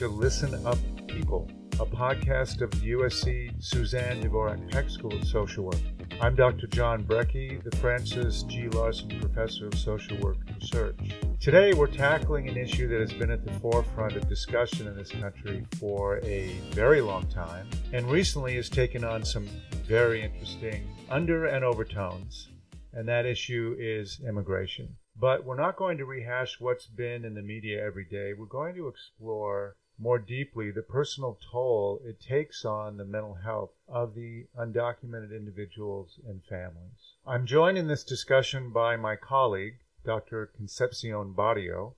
To Listen Up People, a podcast of the USC Suzanne Dworak Peck School of Social Work. I'm Dr. John Brekke, the Francis G. Larson Professor of Social Work Research. Today, we're tackling an issue that has been at the forefront of discussion in this country for a very long time, and recently has taken on some very interesting under and overtones, and that issue is immigration. But we're not going to rehash what's been in the media every day. We're going to explore more deeply the personal toll it takes on the mental health of the undocumented individuals and families. I'm joined in this discussion by my colleague, Dr. Concepcion Barrio,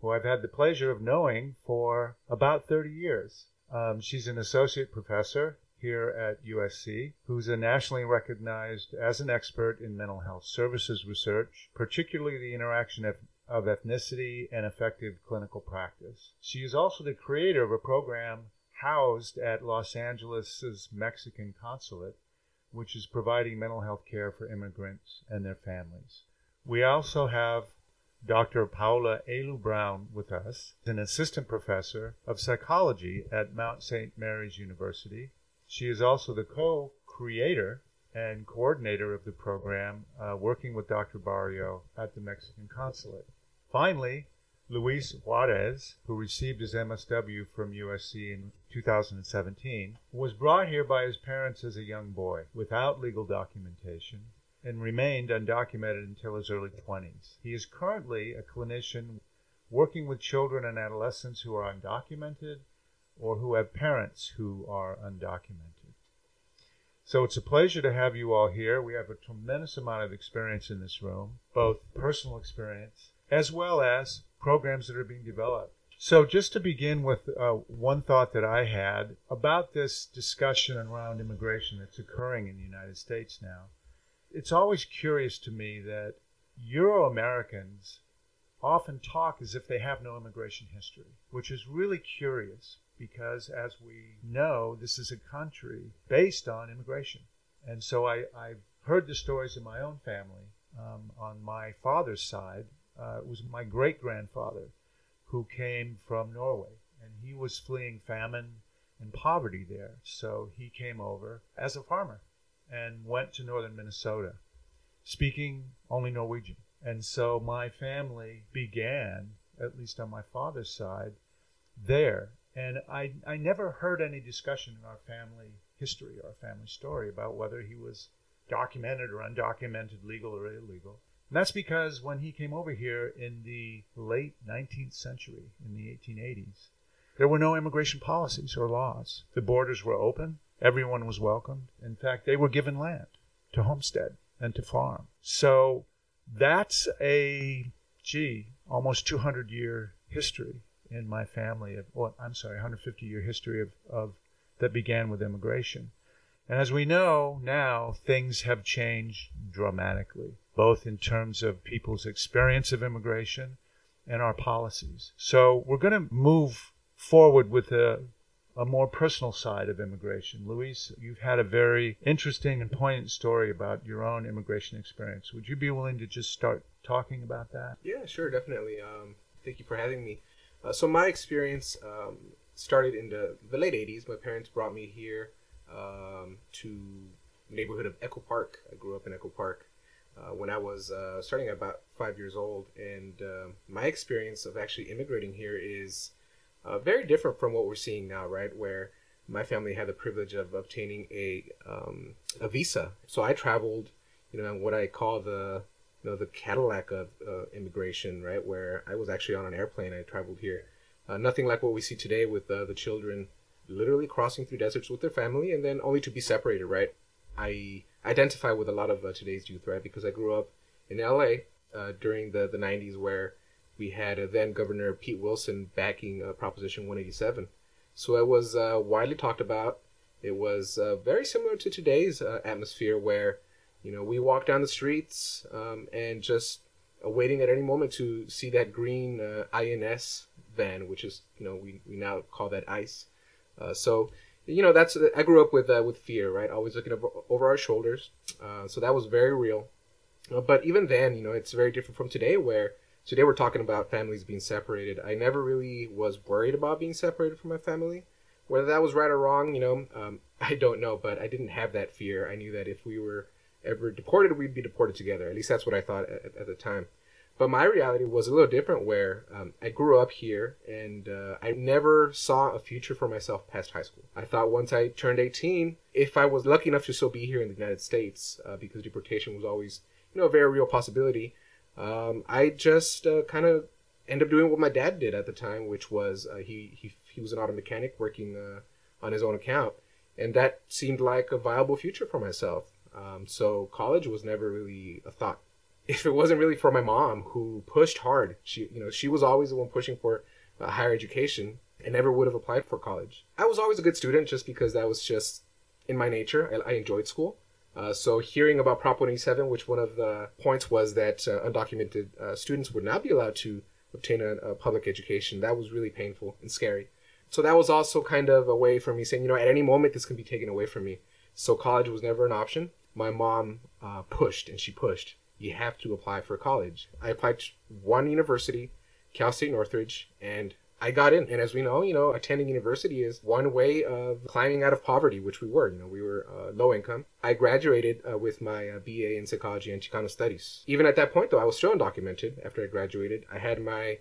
who I've had the pleasure of knowing for about 30 years. Um, she's an associate professor here at USC, who's a nationally recognized as an expert in mental health services research, particularly the interaction of, of ethnicity and effective clinical practice. She is also the creator of a program housed at Los Angeles' Mexican consulate, which is providing mental health care for immigrants and their families. We also have Dr. Paula Helu Brown with us, an assistant professor of psychology at Mount St. Mary's University she is also the co creator and coordinator of the program, uh, working with Dr. Barrio at the Mexican consulate. Finally, Luis Juarez, who received his MSW from USC in 2017, was brought here by his parents as a young boy without legal documentation and remained undocumented until his early 20s. He is currently a clinician working with children and adolescents who are undocumented or who have parents who are undocumented. So it's a pleasure to have you all here. We have a tremendous amount of experience in this room, both personal experience as well as programs that are being developed. So, just to begin with, uh, one thought that I had about this discussion around immigration that's occurring in the United States now. It's always curious to me that Euro Americans often talk as if they have no immigration history, which is really curious because, as we know, this is a country based on immigration. And so I, I've heard the stories in my own family. Um, on my father's side, uh, it was my great grandfather who came from Norway, and he was fleeing famine and poverty there. So he came over as a farmer and went to northern Minnesota, speaking only Norwegian. And so my family began, at least on my father's side, there and I, I never heard any discussion in our family history, our family story, about whether he was documented or undocumented, legal or illegal. And that's because when he came over here in the late 19th century, in the 1880s, there were no immigration policies or laws. The borders were open, everyone was welcomed. In fact, they were given land to homestead and to farm. So that's a, gee, almost 200 year history in my family of, well, I'm sorry, 150 year history of, of that began with immigration. And as we know now, things have changed dramatically, both in terms of people's experience of immigration and our policies. So we're going to move forward with a, a more personal side of immigration. Luis, you've had a very interesting and poignant story about your own immigration experience. Would you be willing to just start talking about that? Yeah, sure, definitely. Um, thank you for having me. Uh, so my experience um, started in the, the late 80s. My parents brought me here um, to neighborhood of Echo Park. I grew up in Echo Park uh, when I was uh, starting about five years old. And um, my experience of actually immigrating here is uh, very different from what we're seeing now, right? Where my family had the privilege of obtaining a, um, a visa. So I traveled, you know, what I call the you know the Cadillac of uh, immigration, right? Where I was actually on an airplane. I traveled here. Uh, nothing like what we see today with uh, the children literally crossing through deserts with their family and then only to be separated, right? I identify with a lot of uh, today's youth, right? Because I grew up in LA uh, during the, the 90s where we had then Governor Pete Wilson backing uh, Proposition 187. So it was widely talked about. It was very similar to today's atmosphere where you know, we walk down the streets um, and just waiting at any moment to see that green uh, INS van, which is you know we, we now call that ICE. Uh, so you know that's I grew up with uh, with fear, right? Always looking over, over our shoulders. Uh, so that was very real. Uh, but even then, you know, it's very different from today, where today we're talking about families being separated. I never really was worried about being separated from my family. Whether that was right or wrong, you know, um, I don't know. But I didn't have that fear. I knew that if we were ever deported, we'd be deported together. At least that's what I thought at, at the time. But my reality was a little different where um, I grew up here and uh, I never saw a future for myself past high school. I thought once I turned 18, if I was lucky enough to still be here in the United States, uh, because deportation was always, you know, a very real possibility, um, I just uh, kind of ended up doing what my dad did at the time, which was uh, he, he, he was an auto mechanic working uh, on his own account. And that seemed like a viable future for myself. Um, so college was never really a thought if it wasn't really for my mom who pushed hard, she you know she was always the one pushing for uh, higher education. I never would have applied for college. I was always a good student just because that was just in my nature. I, I enjoyed school. Uh, so hearing about Prop 187, which one of the points was that uh, undocumented uh, students would not be allowed to obtain a, a, public education, that was really painful and scary. So that was also kind of a way for me saying, you know, at any moment this can be taken away from me. So college was never an option. My mom uh, pushed and she pushed you have to apply for college. I applied to one university, Cal State Northridge, and I got in. And as we know, you know, attending university is one way of climbing out of poverty, which we were. You know, we were uh, low income. I graduated uh, with my uh, BA in psychology and Chicano studies. Even at that point, though, I was still undocumented after I graduated. I had my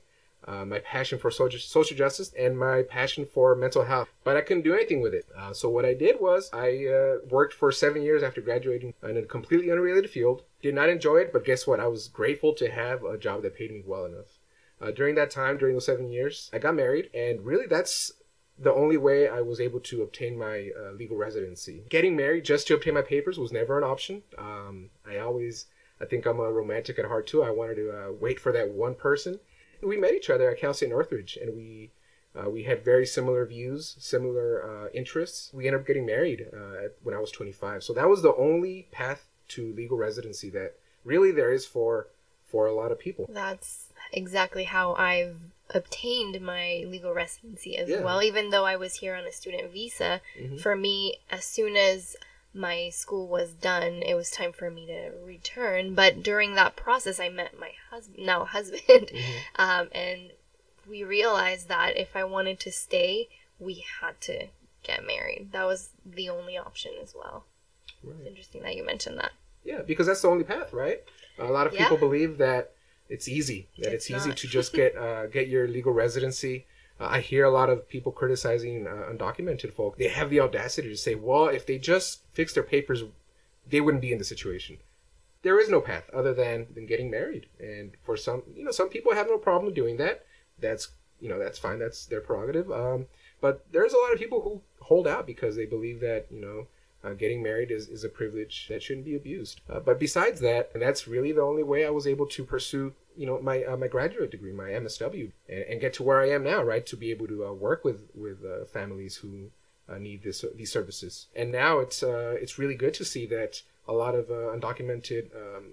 uh, my passion for social, social justice and my passion for mental health, but I couldn't do anything with it. Uh, so what I did was I uh, worked for seven years after graduating in a completely unrelated field. Did not enjoy it, but guess what? I was grateful to have a job that paid me well enough. Uh, during that time, during those seven years, I got married, and really that's the only way I was able to obtain my uh, legal residency. Getting married just to obtain my papers was never an option. Um, I always, I think I'm a romantic at heart too. I wanted to uh, wait for that one person we met each other at Cal State Northridge, and we uh, we had very similar views, similar uh, interests. We ended up getting married uh, when I was 25. So that was the only path to legal residency that really there is for for a lot of people. That's exactly how I've obtained my legal residency as yeah. well. Even though I was here on a student visa, mm-hmm. for me, as soon as my school was done, it was time for me to return. But during that process, I met my husband, now husband, mm-hmm. um, and we realized that if I wanted to stay, we had to get married. That was the only option as well. Right. It's interesting that you mentioned that. Yeah, because that's the only path, right? A lot of people yeah. believe that it's easy, that it's, it's easy to just get uh, get your legal residency I hear a lot of people criticizing uh, undocumented folk. They have the audacity to say, well, if they just fix their papers, they wouldn't be in the situation. There is no path other than, than getting married. And for some, you know, some people have no problem doing that. That's, you know, that's fine. That's their prerogative. Um, but there's a lot of people who hold out because they believe that, you know, uh, getting married is, is a privilege that shouldn't be abused. Uh, but besides that, and that's really the only way I was able to pursue you know my uh, my graduate degree, my MSW, and, and, get to where I am now, right? To be able to uh, work with with uh, families who uh, need this these services. And now it's uh, it's really good to see that a lot of uh, undocumented um,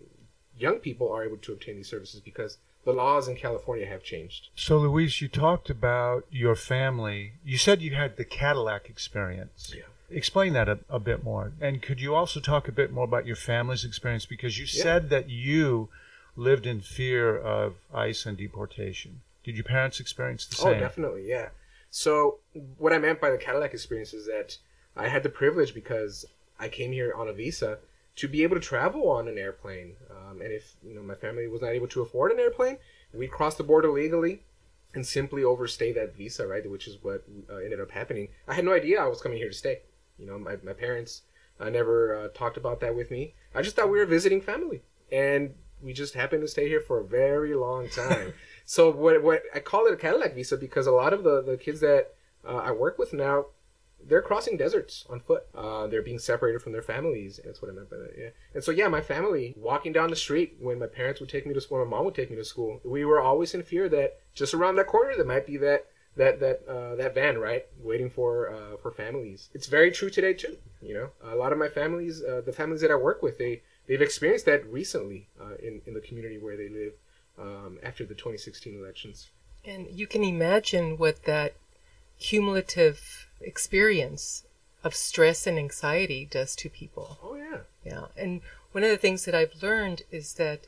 young people are able to obtain these services because the laws in California have changed. So, Luis, you talked about your family. You said you had the Cadillac experience. Yeah. Explain that a, a bit more. And could you also talk a bit more about your family's experience? Because you yeah. said that you lived in fear of ICE and deportation. Did your parents experience the oh, same? Oh, definitely, yeah. So, what I meant by the Cadillac experience is that I had the privilege because I came here on a visa to be able to travel on an airplane. Um, and if you know my family was not able to afford an airplane, we'd cross the border legally and simply overstay that visa, right? Which is what uh, ended up happening. I had no idea I was coming here to stay. You know, my, my parents uh, never uh, talked about that with me. I just thought we were visiting family. And we just happened to stay here for a very long time. so what what I call it a Cadillac visa because a lot of the the kids that uh, I work with now, they're crossing deserts on foot. Uh, they're being separated from their families. That's what I meant by that. Yeah. And so yeah, my family walking down the street when my parents would take me to school, my mom would take me to school. We were always in fear that just around that corner there might be that that that uh, that van right waiting for uh, for families. It's very true today too. You know, a lot of my families, uh, the families that I work with, they they've experienced that recently uh, in in the community where they live um, after the 2016 elections. And you can imagine what that cumulative experience of stress and anxiety does to people. Oh yeah. Yeah, and one of the things that I've learned is that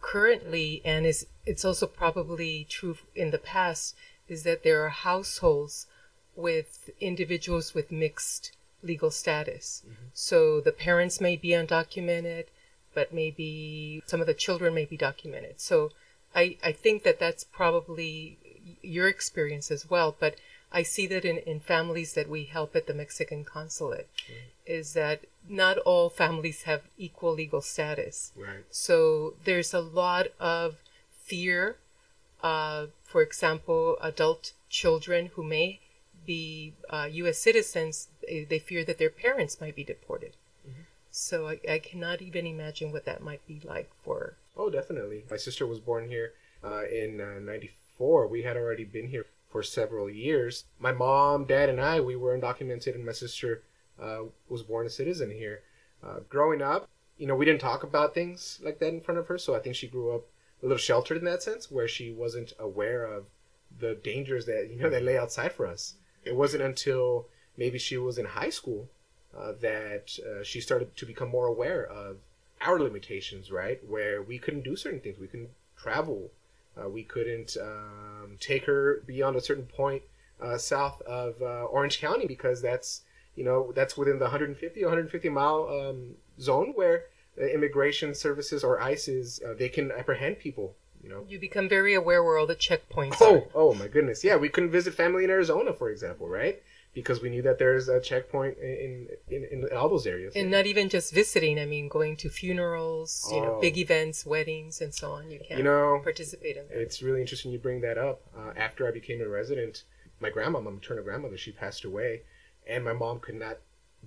currently, and is it's also probably true in the past, is that there are households with individuals with mixed legal status. Mm-hmm. So the parents may be undocumented, but maybe some of the children may be documented. So I, I think that that's probably your experience as well. But I see that in, in families that we help at the Mexican consulate, mm-hmm. is that not all families have equal legal status. Right. So there's a lot of fear. Uh, for example, adult children who may be uh, U.S. citizens, they, they, fear that their parents might be deported. Mm-hmm. So I, I, cannot even imagine what that might be like for. Oh, definitely. My sister was born here uh, in '94. Uh, we had already been here for several years. My mom, dad, and I, we were undocumented, and my sister uh, was born a citizen here. Uh, growing up, you know, we didn't talk about things like that in front of her, so I think she grew up a little sheltered in that sense, where she wasn't aware of the dangers that you know that lay outside for us. It wasn't until maybe she was in high school uh, that uh, she started to become more aware of our limitations, right? Where we couldn't do certain things, we couldn't travel, uh, we couldn't um, take her beyond a certain point uh, south of uh, Orange County because that's you know that's within the 150 150 mile um, zone where immigration services or ICE is uh, they can apprehend people you know you become very aware where all the checkpoints oh, are. Oh, my goodness. Yeah, we couldn't visit family in Arizona, for example, right? Because we knew that there's a checkpoint in in, in, all those areas. And not even just visiting. I mean, going to funerals, oh. you know, big oh. events, weddings, and so on. You can you know participate in that. It's really interesting you bring that up. Uh, after I became a resident, my grandma, my maternal grandmother, she passed away, and my mom could not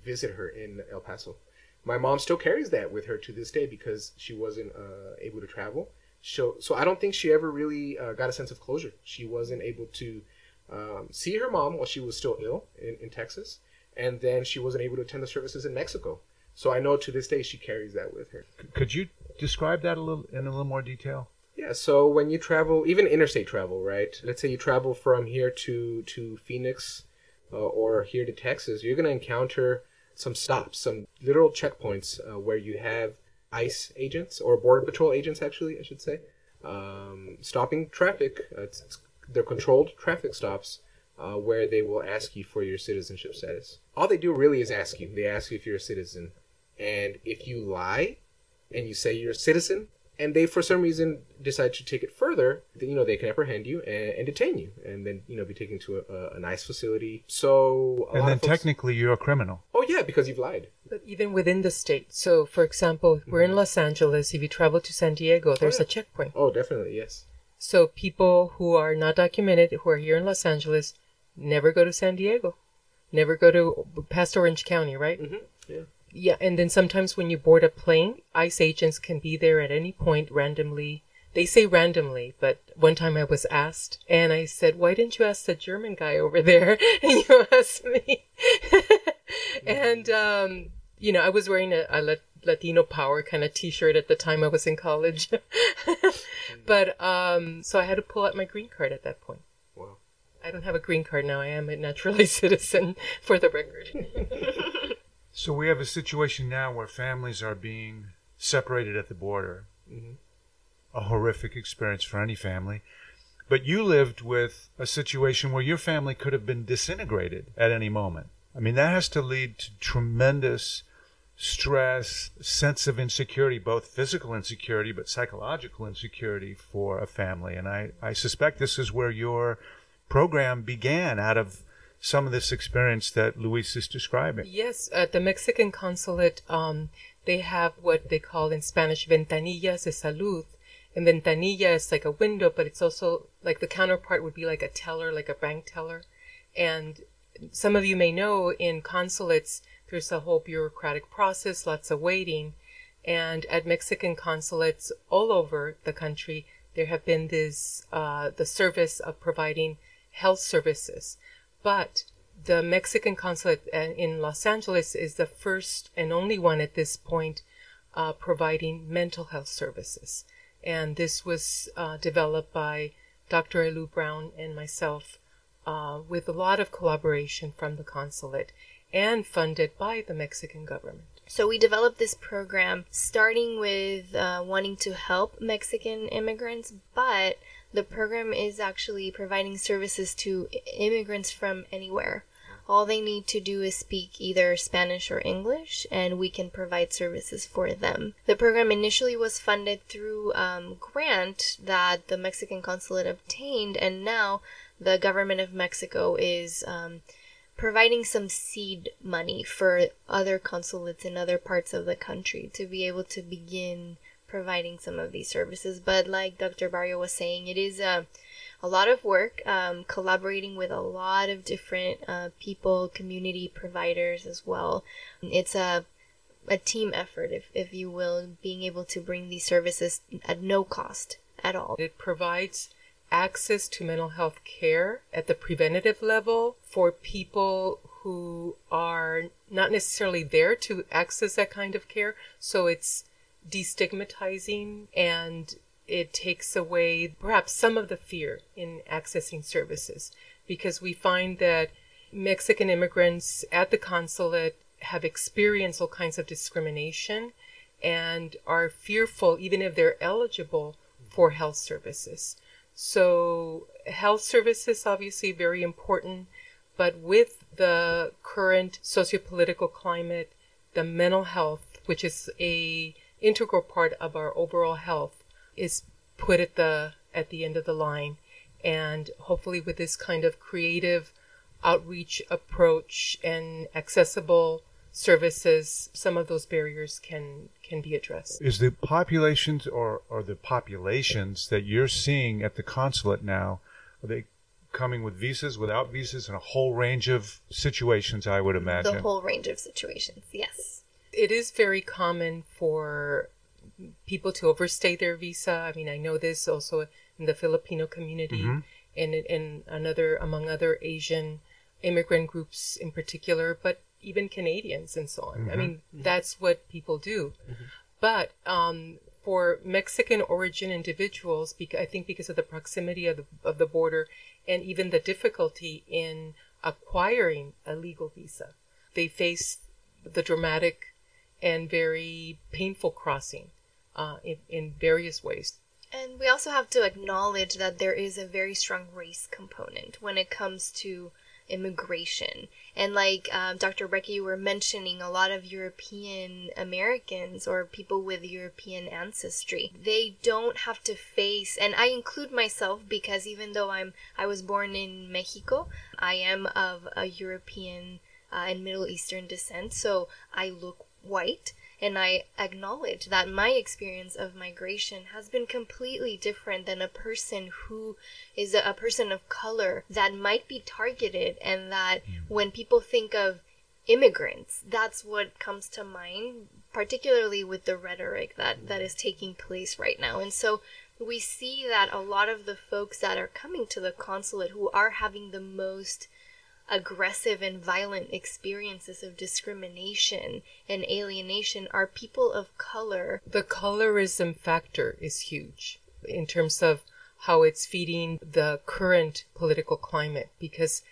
visit her in El Paso. My mom still carries that with her to this day because she wasn't uh, able to travel so so I don't think she ever really uh, got a sense of closure. She wasn't able to um, see her mom while she was still ill in, in Texas, and then she wasn't able to attend the services in Mexico. So I know to this day she carries that with her. Could you describe that a little in a little more detail? Yeah. So when you travel, even interstate travel, right? Let's say you travel from here to to Phoenix uh, or here to Texas, you're going to encounter some stops, some literal checkpoints uh, where you have ICE agents or Border Patrol agents, actually, I should say, um, stopping traffic. Uh, it's, it's, they're controlled traffic stops uh, where they will ask you for your citizenship status. All they do really is ask you. They ask you if you're a citizen, and if you lie and you say you're a citizen, and they for some reason decide to take it further, then, you know they can apprehend you and, and, detain you, and then you know be taken to a, an ICE facility. So and then folks, technically you're a criminal. Oh yeah, because you've lied. But even within the state. So for example, we're in mm-hmm. Los Angeles. If you travel to San Diego, there's oh, yeah. a checkpoint. Oh, definitely yes. So people who are not documented who are here in Los Angeles never go to San Diego, never go to past Orange County, right? Mm-hmm. Yeah. Yeah, and then sometimes when you board a plane, ICE agents can be there at any point randomly. They say randomly, but one time I was asked, and I said, "Why didn't you ask the German guy over there?" And you asked me, and um, you know, I was wearing a, a Latino Power kind of T-shirt at the time I was in college, but um, so I had to pull out my green card at that point. Wow. I don't have a green card now. I am a naturalized citizen, for the record. So we have a situation now where families are being separated at the border. Mm-hmm. A horrific experience for any family. But you lived with a situation where your family could have been disintegrated at any moment. I mean, that has to lead to tremendous stress, sense of insecurity, both physical insecurity, but psychological insecurity for a family. And I, I suspect this is where your program began out of some of this experience that Luis is describing. Yes, at the Mexican consulate, um, they have what they call in Spanish ventanillas de salud. And ventanilla is like a window, but it's also like the counterpart would be like a teller, like a bank teller. And some of you may know in consulates, there's a whole bureaucratic process, lots of waiting. And at Mexican consulates all over the country, there have been this, uh, the service of providing health services. But the Mexican consulate uh, in Los Angeles is the first and only one at this point uh, providing mental health services. And this was uh, developed by Dr. Helu Brown and myself uh, with a lot of collaboration from the consulate. and funded by the Mexican government. So we developed this program starting with uh, wanting to help Mexican immigrants, but the program is actually providing services to immigrants from anywhere. All they need to do is speak either Spanish or English, and we can provide services for them. The program initially was funded through um, grant that the Mexican consulate obtained, and now the government of Mexico is um, providing some seed money for other consulates in other parts of the country to be able to begin providing some of these services. But like Dr. Barrio was saying, it is a a lot of work um, collaborating with a lot of different uh, people, community providers as well. It's a a team effort, if, if you will, being able to bring these services at no cost at all. It provides access to mental health care at the preventative level for people who are not necessarily there to access that kind of care. So it's destigmatizing and it takes away perhaps some of the fear in accessing services because we find that Mexican immigrants at the consulate have experienced all kinds of discrimination and are fearful even if they're eligible for health services. So health services obviously very important, but with the current sociopolitical climate, the mental health, which is a integral part of our overall health, is put at the at the end of the line. And hopefully with this kind of creative outreach approach and accessible services some of those barriers can can be addressed. Is the populations or or the populations that you're seeing at the consulate now are they coming with visas without visas and a whole range of situations i would imagine? The whole range of situations yes it is very common for people to overstay their visa. I mean, I know this also in the Filipino community mm-hmm. and in another among other Asian immigrant groups in particular, but even Canadians and so on. Mm-hmm. I mean, mm-hmm. that's what people do. Mm-hmm. But um, for Mexican origin individuals, I think because of the proximity of the, of the border and even the difficulty in acquiring a legal visa, they face the dramatic and very painful crossing uh, in, in various ways. And we also have to acknowledge that there is a very strong race component when it comes to immigration. And like um, Dr. Brekke, you were mentioning, a lot of European Americans or people with European ancestry, they don't have to face, and I include myself because even though I'm I was born in Mexico, I am of a European uh, and Middle Eastern descent, so I look white and I acknowledge that my experience of migration has been completely different than a person who is a, a person of color that might be targeted and that mm. when people think of immigrants, that's what comes to mind, particularly with the rhetoric that, that is taking place right now. And so we see that a lot of the folks that are coming to the consulate who are having the most aggressive and violent experiences of discrimination and alienation are people of color. The colorism factor is huge in terms of how it's feeding the current political climate because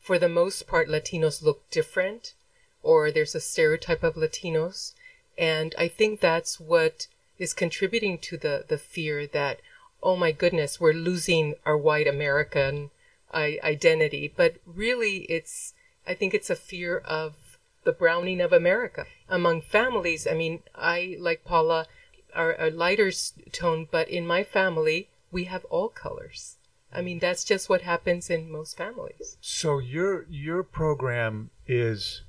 for the most part Latinos look different or there's a stereotype of Latinos and I think that's what is contributing to the the fear that oh my goodness we're losing our white American identity, but really it's, I think it's a fear of the browning of America among families. I mean, I, like Paula, are a lighter tone, but in my family, we have all colors. I mean, that's just what happens in most families. So your your program is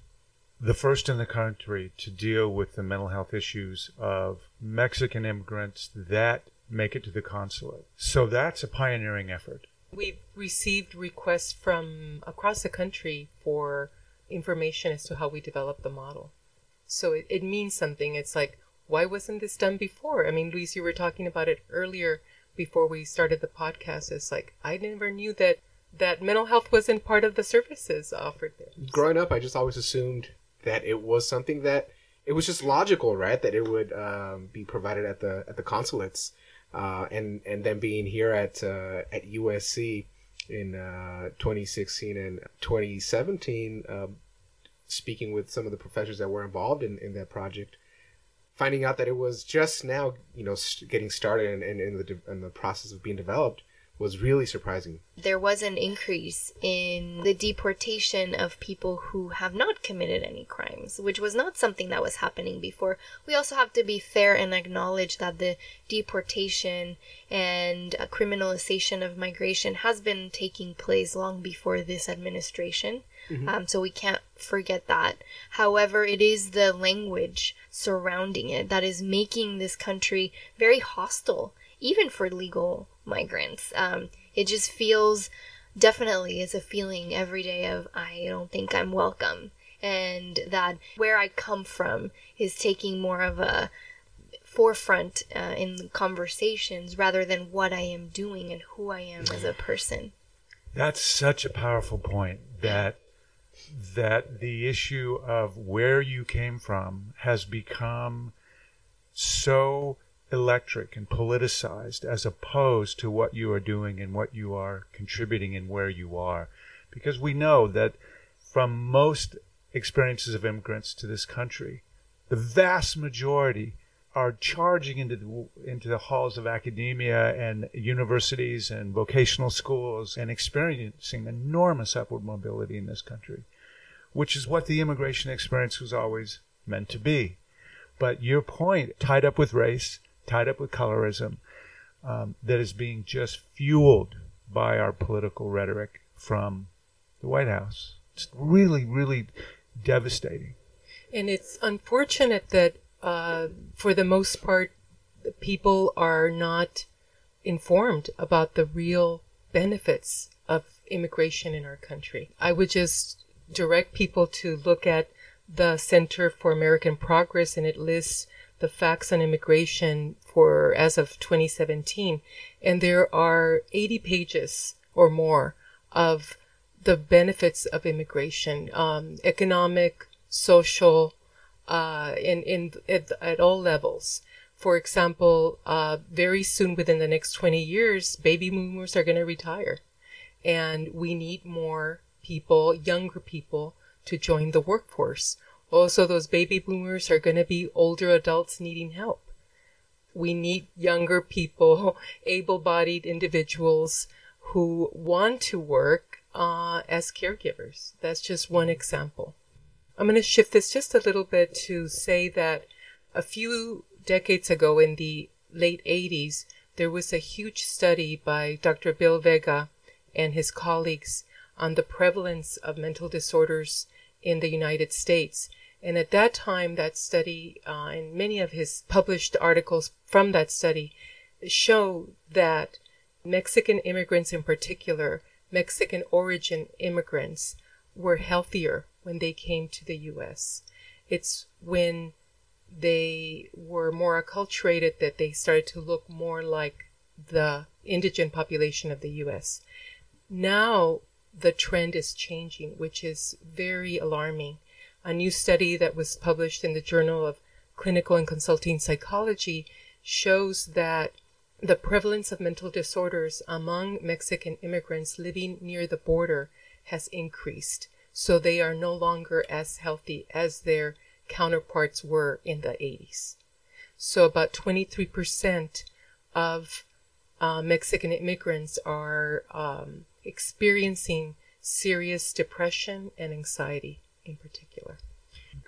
the first in the country to deal with the mental health issues of Mexican immigrants that make it to the consulate. So that's a pioneering effort. We've received requests from across the country for information as to how we develop the model. So it, it means something. It's like, why wasn't this done before? I mean, Luis, you were talking about it earlier before we started the podcast. It's like, I never knew that that mental health wasn't part of the services offered there. Growing up, I just always assumed that it was something that it was just logical, right? That it would um, be provided at the at the consulates uh, and and then being here at uh, at USC in uh, 2016 and 2017, um, speaking with some of the professors that were involved in, in that project, finding out that it was just now, you know, getting started and, and in the in the process of being developed was really surprising. There was an increase in the deportation of people who have not committed any crimes, which was not something that was happening before. We also have to be fair and acknowledge that the deportation and criminalization of migration has been taking place long before this administration. Mm-hmm. Um, so we can't forget that. However, it is the language surrounding it that is making this country very hostile, even for legal migrants. Um, it just feels definitely is a feeling every day of I don't think I'm welcome, and that where I come from is taking more of a forefront uh, in conversations rather than what I am doing and who I am as a person. That's such a powerful point that that the issue of where you came from has become so electric and politicized as opposed to what you are doing and what you are contributing and where you are. Because we know that from most experiences of immigrants to this country, the vast majority are charging into the, into the halls of academia and universities and vocational schools and experiencing enormous upward mobility in this country, which is what the immigration experience was always meant to be. But your point, tied up with race, tied up with colorism, um, that is being just fueled by our political rhetoric from the White House. It's really, really devastating. And it's unfortunate that, uh, for the most part, people are not informed about the real benefits of immigration in our country. I would just direct people to look at the Center for American Progress, and it lists the facts on immigration for as of 2017, and there are 80 pages or more of the benefits of immigration, um, economic, social, uh, in in at, at, all levels. For example, uh, very soon within the next 20 years, baby boomers are going to retire, and we need more people, younger people, to join the workforce. Also, those baby boomers are going to be older adults needing help. We need younger people, able bodied individuals who want to work uh, as caregivers. That's just one example. I'm going to shift this just a little bit to say that a few decades ago in the late 80s, there was a huge study by Dr. Bill Vega and his colleagues on the prevalence of mental disorders in the United States. And at that time, that study uh, and many of his published articles from that study show that Mexican immigrants in particular, Mexican origin immigrants, were healthier when they came to the U.S. It's when they were more acculturated that they started to look more like the indigent population of the U.S. Now the trend is changing, which is very alarming. A new study that was published in the Journal of Clinical and Consulting Psychology shows that the prevalence of mental disorders among Mexican immigrants living near the border has increased. So they are no longer as healthy as their counterparts were in the 80s. So about 23% of uh, Mexican immigrants are um, experiencing serious depression and anxiety in particular.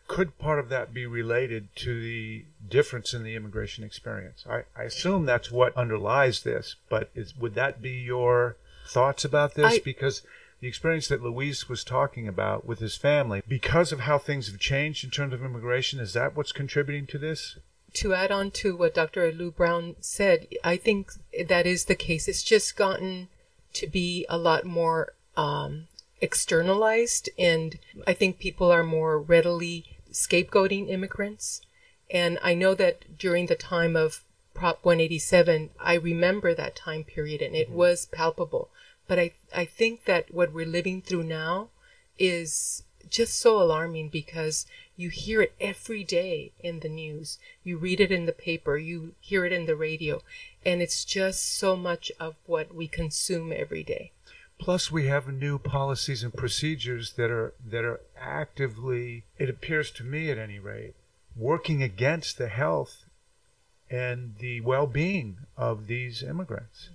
Could part of that be related to the difference in the immigration experience? I, I assume that's what underlies this, but is, would that be your thoughts about this? I, because the experience that Luis was talking about with his family, because of how things have changed in terms of immigration, is that what's contributing to this? To add on to what Dr. Helu Brown said, I think that is the case. It's just gotten to be a lot more um, externalized, and I think people are more readily scapegoating immigrants. And I know that during the time of Prop 187, I remember that time period, and it mm-hmm. was palpable. But I, I think that what we're living through now is just so alarming because you hear it every day in the news. You read it in the paper. You hear it in the radio. And it's just so much of what we consume every day. Plus, we have new policies and procedures that are that are actively, it appears to me at any rate, working against the health and the well-being of these immigrants.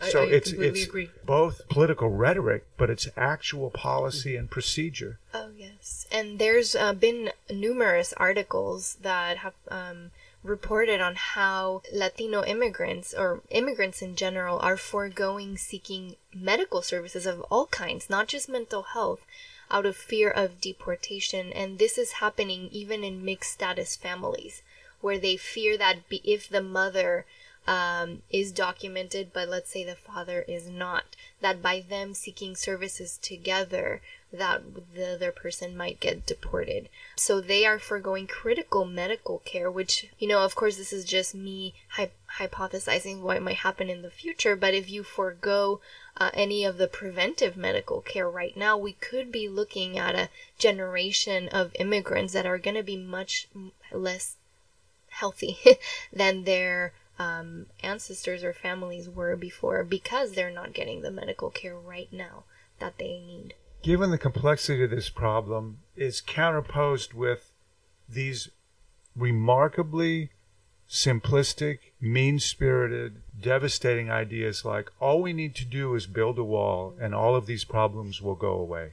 I, So I it's it's agree. both political rhetoric, but it's actual policy and procedure. Oh yes, and there's uh, been numerous articles that have um, reported on how Latino immigrants or immigrants in general are foregoing seeking medical services of all kinds, not just mental health, out of fear of deportation. And this is happening even in mixed status families, where they fear that if the mother um, is documented, but let's say the father is not, that by them seeking services together, that the other person might get deported. So they are foregoing critical medical care, which, you know, of course, this is just me hy- hypothesizing what might happen in the future, but if you forego uh, any of the preventive medical care right now, we could be looking at a generation of immigrants that are going to be much less healthy than their um, ancestors or families were before because they're not getting the medical care right now that they need. Given the complexity of this problem, is counterposed with these remarkably simplistic, mean spirited, devastating ideas like all we need to do is build a wall and all of these problems will go away.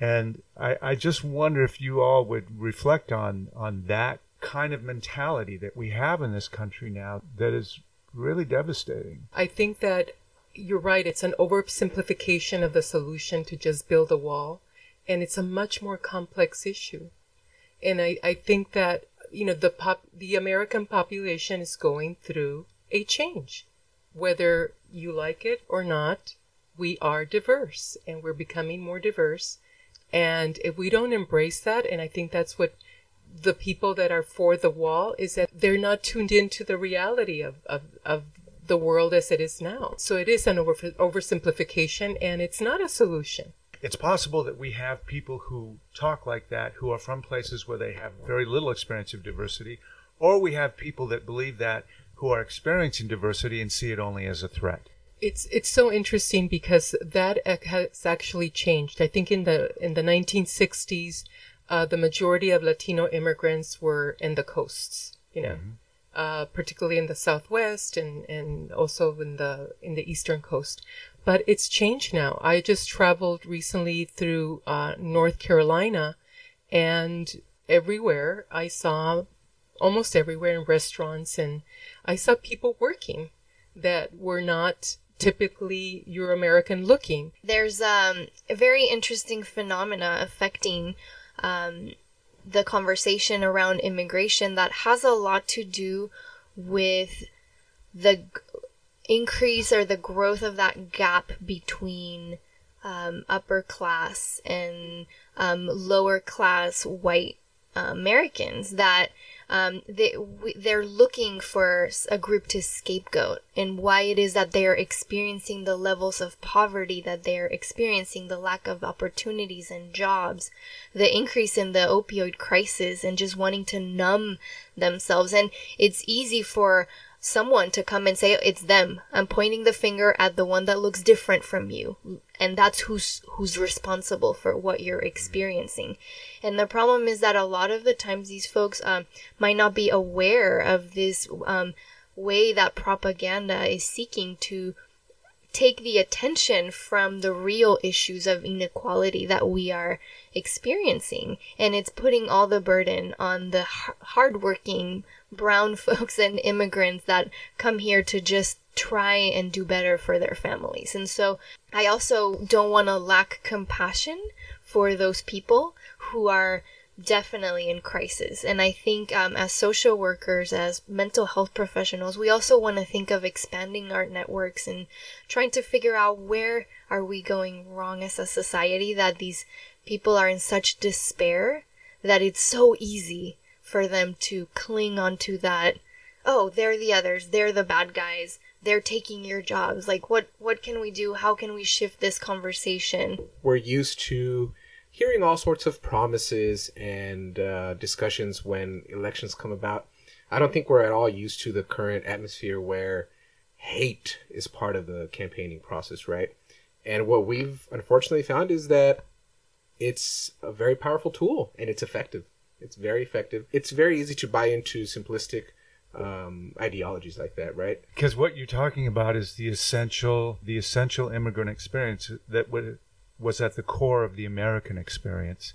And I, I just wonder if you all would reflect on, on that kind of mentality that we have in this country now that is really devastating. I think that you're right. It's an oversimplification of the solution to just build a wall, and it's a much more complex issue. And I, I think that you know the pop the American population is going through a change, whether you like it or not. We are diverse, and we're becoming more diverse. And if we don't embrace that, and I think that's what the people that are for the wall is that they're not tuned into the reality of, of, of the world as it is now. So it is an over, oversimplification and it's not a solution. It's possible that we have people who talk like that who are from places where they have very little experience of diversity, or we have people that believe that who are experiencing diversity and see it only as a threat. It's it's so interesting because that has actually changed. I think in the in the 1960s, uh, the majority of Latino immigrants were in the coasts. You know, uh, particularly in the Southwest and and also in the in the Eastern Coast. But it's changed now. I just traveled recently through uh, North Carolina, and everywhere I saw, almost everywhere in restaurants, and I saw people working that were not typically Euro American looking. There's um, a very interesting phenomena affecting um, the conversation around immigration that has a lot to do with the g- increase or the growth of that gap between um, upper class and um, lower class white uh, Americans that um, they they're looking for a group to scapegoat and why it is that they're experiencing the levels of poverty that they're experiencing, the lack of opportunities and jobs, the increase in the opioid crisis, and just wanting to numb themselves. And it's easy for someone to come and say it's them. I'm pointing the finger at the one that looks different from you. And that's who's who's responsible for what you're experiencing. And the problem is that a lot of the times these folks um, might not be aware of this um, way that propaganda is seeking to take the attention from the real issues of inequality that we are experiencing. And it's putting all the burden on the har- hardworking brown folks and immigrants that come here to just try and do better for their families. And so I also don't want to lack compassion for those people who are definitely in crisis. And I think um, as social workers, as mental health professionals, we also want to think of expanding our networks and trying to figure out where are we going wrong as a society that these people are in such despair that it's so easy for them to cling onto that oh they're the others they're the bad guys they're taking your jobs like what what can we do how can we shift this conversation we're used to hearing all sorts of promises and uh, discussions when elections come about. I don't think we're at all used to the current atmosphere where hate is part of the campaigning process, right? And what we've unfortunately found is that it's a very powerful tool and it's effective. It's very effective. It's very easy to buy into simplistic um, ideologies like that, right? Because what you're talking about is the essential, the essential immigrant experience that was at the core of the American experience,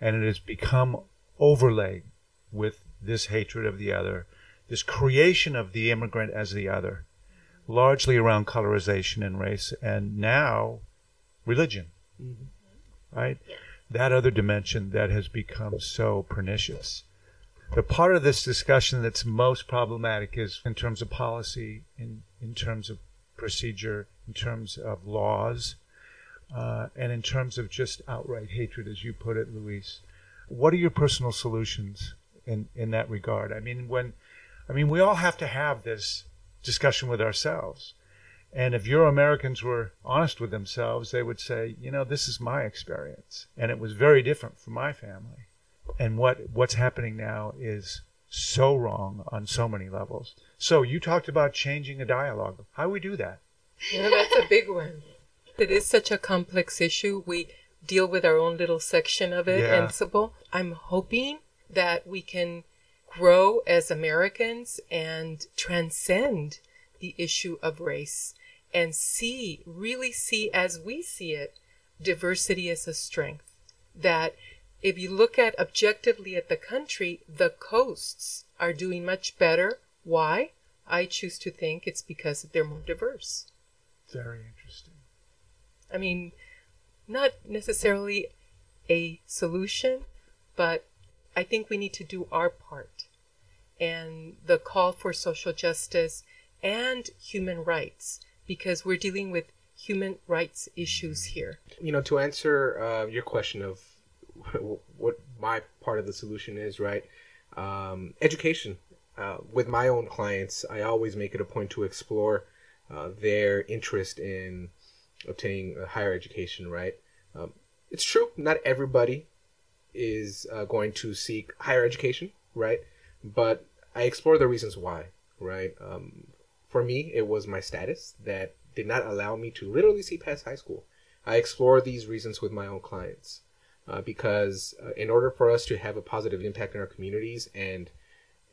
and it has become overlaid with this hatred of the other, this creation of the immigrant as the other, largely around colorization and race, and now religion, mm-hmm. right? That other dimension that has become so pernicious. The part of this discussion that's most problematic is in terms of policy, in, in terms of procedure, in terms of laws, uh, and in terms of just outright hatred, as you put it, Luis. What are your personal solutions in, in that regard? I mean, when, I mean, we all have to have this discussion with ourselves. And if Euro Americans were honest with themselves, they would say, you know, this is my experience. And it was very different for my family and what what's happening now is so wrong on so many levels. So you talked about changing a dialogue. How do we do that? Yeah, that's a big one. It is such a complex issue. We deal with our own little section of it yeah. and simple. I'm hoping that we can grow as Americans and transcend the issue of race and see, really see as we see it, diversity as a strength. That if you look at objectively at the country, the coasts are doing much better. Why? I choose to think it's because they're more diverse. Very interesting. I mean, not necessarily a solution, but I think we need to do our part. And the call for social justice and human rights, because we're dealing with human rights issues here. You know, to answer uh, your question of what my part of the solution is, right? Um, education. Uh, with my own clients, I always make it a point to explore uh, their interest in obtaining a higher education, right? Um, it's true, not everybody is uh, going to seek higher education, right? But I explore the reasons why, right? Um, for me, it was my status that did not allow me to literally see past high school. I explore these reasons with my own clients uh, because uh, in order for us to have a positive impact in our communities and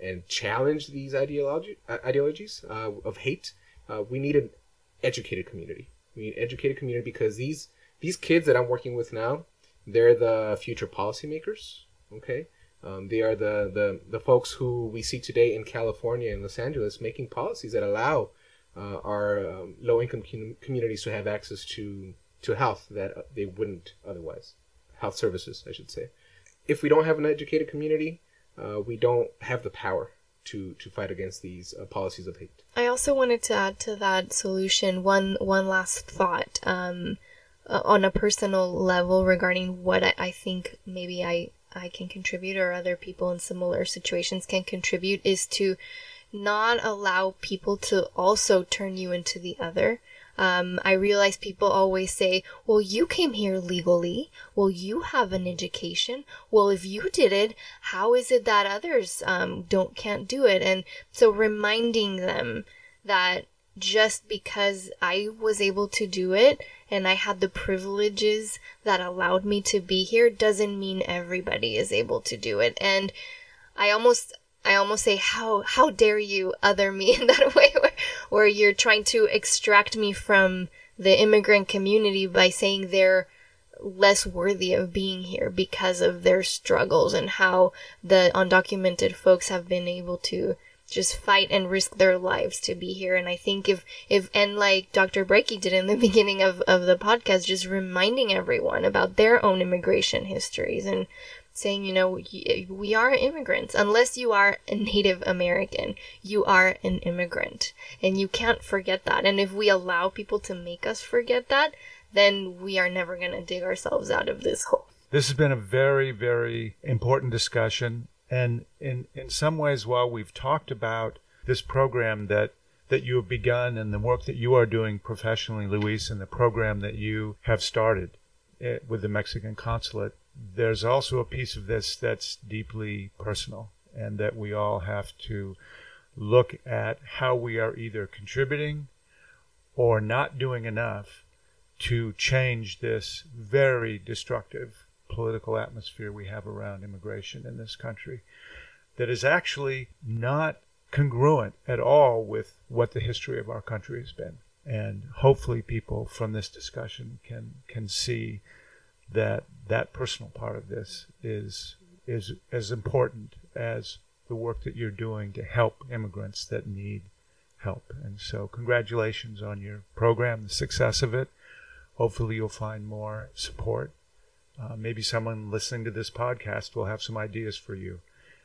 and challenge these ideology uh, ideologies uh, of hate, uh, we need an educated community. We need an educated community because these these kids that I'm working with now, they're the future policymakers. Okay, um, they are the, the the folks who we see today in California and Los Angeles making policies that allow uh, our um, low income com- communities to have access to to health that they wouldn't otherwise health services, I should say. If we don't have an educated community, uh, we don't have the power to to fight against these uh, policies of hate. I also wanted to add to that solution one one last thought um, uh, on a personal level regarding what I, I think maybe I I can contribute or other people in similar situations can contribute is to not allow people to also turn you into the other. Um, I realize people always say, well, you came here legally. Well, you have an education. Well, if you did it, how is it that others um, don't can't do it? And so reminding them that just because I was able to do it and I had the privileges that allowed me to be here doesn't mean everybody is able to do it. And I almost I almost say, how, how dare you other me in that way where, where you're trying to extract me from the immigrant community by saying they're less worthy of being here because of their struggles and how the undocumented folks have been able to just fight and risk their lives to be here. And I think if, if, and like Dr. Brekke did in the beginning of, of the podcast, just reminding everyone about their own immigration histories and saying, you know, we are immigrants. Unless you are a Native American, you are an immigrant. And you can't forget that. And if we allow people to make us forget that, then we are never going to dig ourselves out of this hole. This has been a very, very important discussion. And in, in some ways, while we've talked about this program that that you have begun and the work that you are doing professionally, Luis, and the program that you have started eh, with the Mexican consulate there's also a piece of this that's deeply personal, and that we all have to look at how we are either contributing or not doing enough to change this very destructive political atmosphere we have around immigration in this country that is actually not congruent at all with what the history of our country has been. And hopefully people from this discussion can can see that that personal part of this is is as important as the work that you're doing to help immigrants that need help. And so congratulations on your program, the success of it. Hopefully you'll find more support. Uh, maybe someone listening to this podcast will have some ideas for you.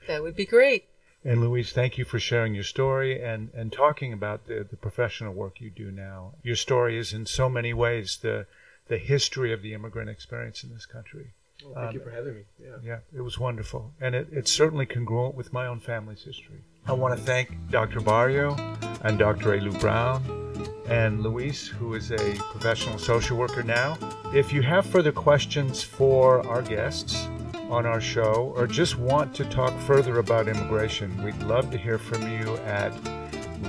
That would be great. And Luis, thank you for sharing your story and, and talking about the, the professional work you do now. Your story is in so many ways the, the history of the immigrant experience in this country. Well, thank um, you for having me. Yeah. Yeah, it was wonderful. And it, it's certainly congruent with my own family's history. I want to thank Dr. Barrio and Dr. Helu Brown and Luis, who is a professional social worker now. If you have further questions for our guests, on our show or just want to talk further about immigration, we'd love to hear from you at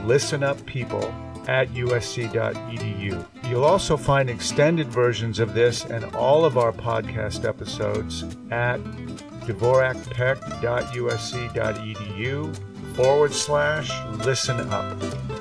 listenuppeople at usc.edu. You'll also find extended versions of this and all of our podcast episodes at dworakpeck.usc.edu forward slash listen up.